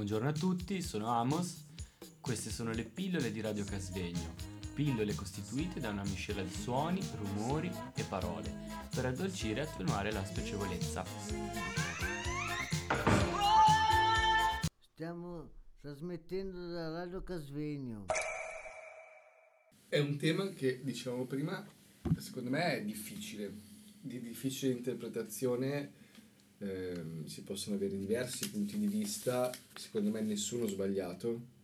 Buongiorno a tutti, sono Amos. Queste sono le pillole di Radio Casvegno. Pillole costituite da una miscela di suoni, rumori e parole per addolcire e attenuare la spiacevolezza. Stiamo trasmettendo da Radio Casvegno. È un tema che, dicevamo prima, secondo me è difficile, di difficile interpretazione, ehm, si possono avere diversi punti di vista, secondo me nessuno sbagliato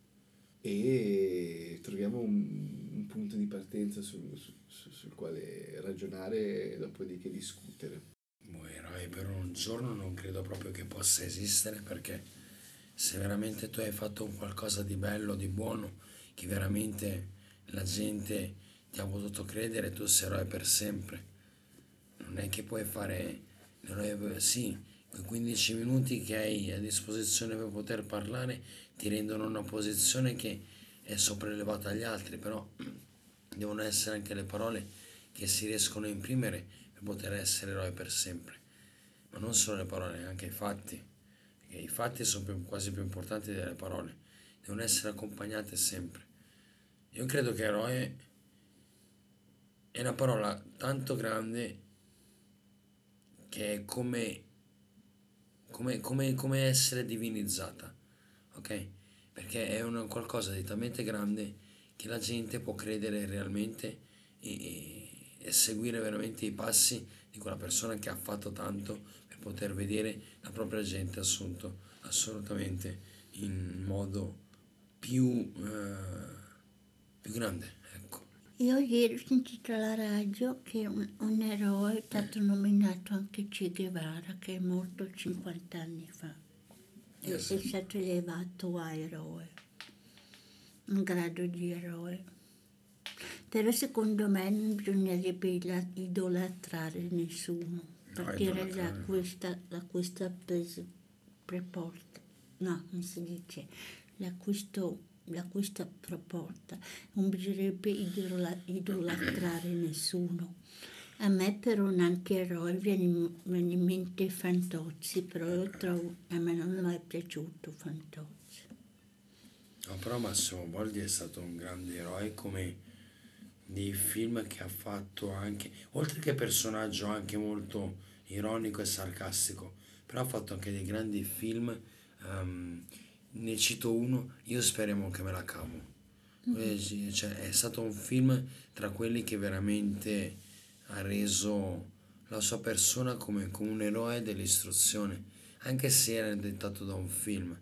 e troviamo un, un punto di partenza sul, sul, sul quale ragionare e dopodiché discutere. Eroe per un giorno non credo proprio che possa esistere perché se veramente tu hai fatto un qualcosa di bello, di buono, che veramente la gente ti ha potuto credere, tu sei eroe per sempre. Non è che puoi fare l'eroe, sì, quei 15 minuti che hai a disposizione per poter parlare ti rendono una posizione che è sopraelevata agli altri, però devono essere anche le parole che si riescono a imprimere per poter essere eroe per sempre. Ma non solo le parole, anche i fatti, perché i fatti sono più, quasi più importanti delle parole, devono essere accompagnate sempre. Io credo che eroe è una parola tanto grande che è come, come, come, come essere divinizzata, ok? Perché è una, qualcosa di talmente grande che la gente può credere realmente e, e seguire veramente i passi di quella persona che ha fatto tanto per poter vedere la propria gente assunto assolutamente in modo più... Eh, più grande. Io ieri ho sentito alla radio che un, un eroe è stato nominato anche Che Guevara, che è morto 50 anni fa. E Yes. è stato elevato a eroe, un grado di eroe. Però secondo me non bisognerebbe idolatrare nessuno, partire da idolatrare. questa, da questa preporta, no, come si dice, da questo da questa proposta non bisognerebbe idola- idolatrare nessuno. A me però neanche eroe viene in, mente Fantozzi, però io trovo, a me non mi è piaciuto Fantozzi. No, però Massimo Boldi è stato un grande eroe come nei film che ha fatto anche, oltre che personaggio anche molto ironico e sarcastico, però ha fatto anche dei grandi film, ehm, ne cito uno, io speriamo che me la cavo. Sì, cioè, è stato un film tra quelli che veramente ha reso la sua persona come, come un eroe dell'istruzione, anche se era dettato da un film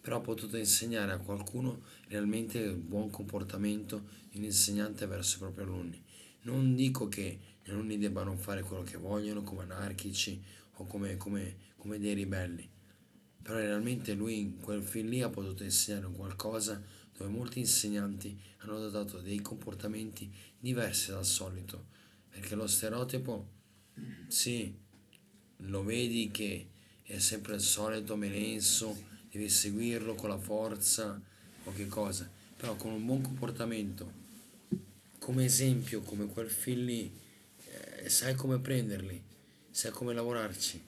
però ha potuto insegnare a qualcuno realmente il buon comportamento di un insegnante verso i propri alunni. Non dico che gli alunni debbano fare quello che vogliono come anarchici o come, come, come dei ribelli, però realmente lui in quel film lì ha potuto insegnare qualcosa dove molti insegnanti hanno adottato dei comportamenti diversi dal solito, perché lo stereotipo, sì, lo vedi che è sempre il solito melenso, devi seguirlo con la forza o che cosa, però con un buon comportamento, come esempio, come quel film lì, eh, sai come prenderli, sai come lavorarci,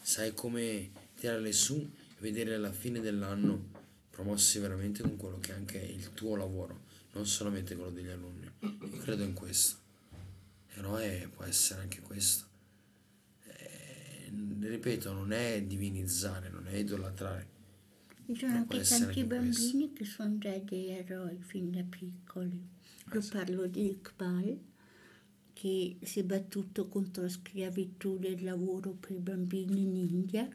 sai come tirarli su vedere alla fine dell'anno promossi veramente con quello che è anche il tuo lavoro, non solamente quello degli alunni. Io credo in questo. Eroe può essere anche questo. Eh, ripeto, non è divinizzare, non è idolatrare. Ci sono può anche tanti anche questo. bambini che sono già dei eroi fin da piccoli. Io sì. parlo di Iqbal, che si è battuto contro la schiavitù del lavoro per i bambini in India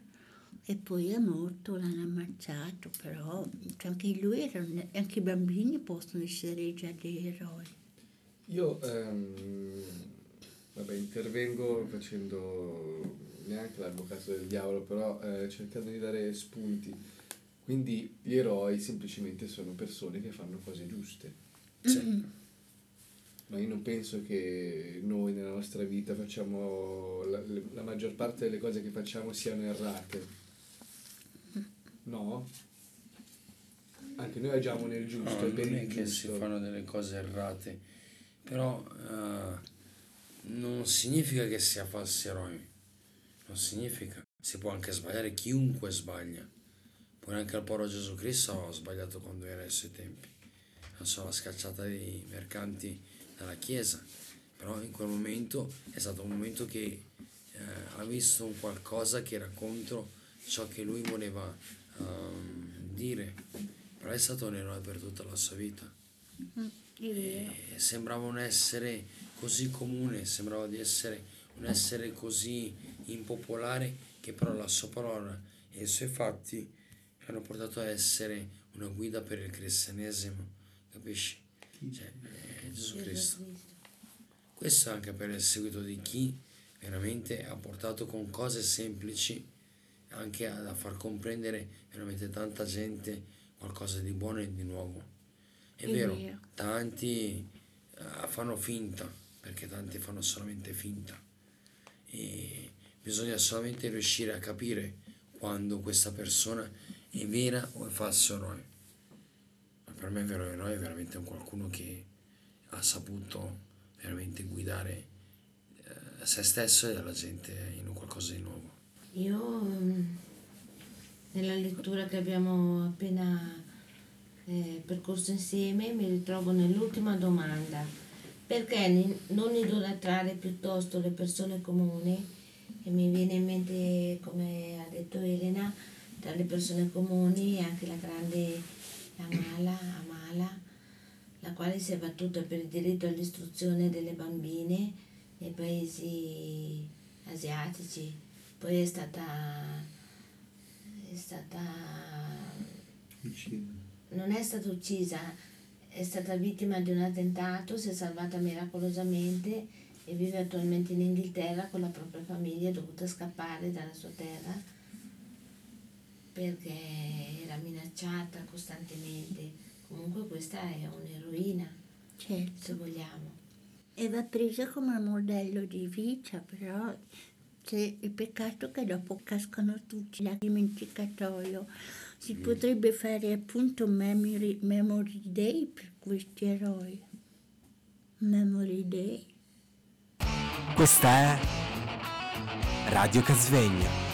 e poi è morto, l'hanno ammazzato, però cioè, anche lui era, anche i bambini possono essere già dei eroi. Io ehm, vabbè, intervengo facendo neanche l'avvocato del diavolo, però eh, cercando di dare spunti. Quindi gli eroi semplicemente sono persone che fanno cose giuste. Sì. Ma io non penso che noi nella nostra vita facciamo la, la maggior parte delle cose che facciamo siano errate. No? Anche noi agiamo nel giusto No, non è il che si fanno delle cose errate, però eh, non significa che sia falsi eroi, non significa. Si può anche sbagliare, chiunque sbaglia. Pure anche al povero Gesù Cristo ha sbagliato quando era ai suoi tempi. Non so, la scacciata dei mercanti dalla Chiesa. Però in quel momento è stato un momento che eh, ha visto un qualcosa che era contro ciò che lui voleva ehm, dire. Però è stato un eroe per tutta la sua vita. Mm, è. E sembrava un essere così comune, sembrava di essere un essere così impopolare che però la sua parola e i suoi fatti hanno portato a essere una guida per il cristianesimo, capisci? Cioè, eh, Gesù Cristo. Questo anche per il seguito di chi veramente ha portato con cose semplici anche a, a far comprendere veramente tanta gente qualcosa di buono e di nuovo. È, È vero, vero. tanti eh, fanno finta, perché tanti fanno solamente finta. E bisogna solamente riuscire a capire quando questa persona è vera o è falso eroe. Ma per me vero eroe è veramente un qualcuno che ha saputo veramente guidare eh, se stesso e la gente in un qualcosa di nuovo. Io mm, nella lettura che abbiamo appena eh, percorso insieme mi ritrovo nell'ultima domanda. Perché non idolatrare piuttosto le persone comuni? E mi viene in mente, come ha detto Elena, tra le persone comuni anche la grande Amala, Amala, la quale si è battuta per il diritto all'istruzione delle bambine nei paesi asiatici. Poi è stata, è stata non è stata uccisa, è stata vittima di un attentato, si è salvata miracolosamente e vive attualmente in Inghilterra con la propria famiglia, è dovuta scappare dalla sua terra perché era minacciata costantemente. Comunque questa è un'eroina, Certo. se vogliamo. E va presa come modello di vita, però c'è il peccato che dopo cascano tutti nel dimenticatoio. Si potrebbe fare appunto memory, memory day per questi eroi. Memory day. Questa è Radio Casvegno.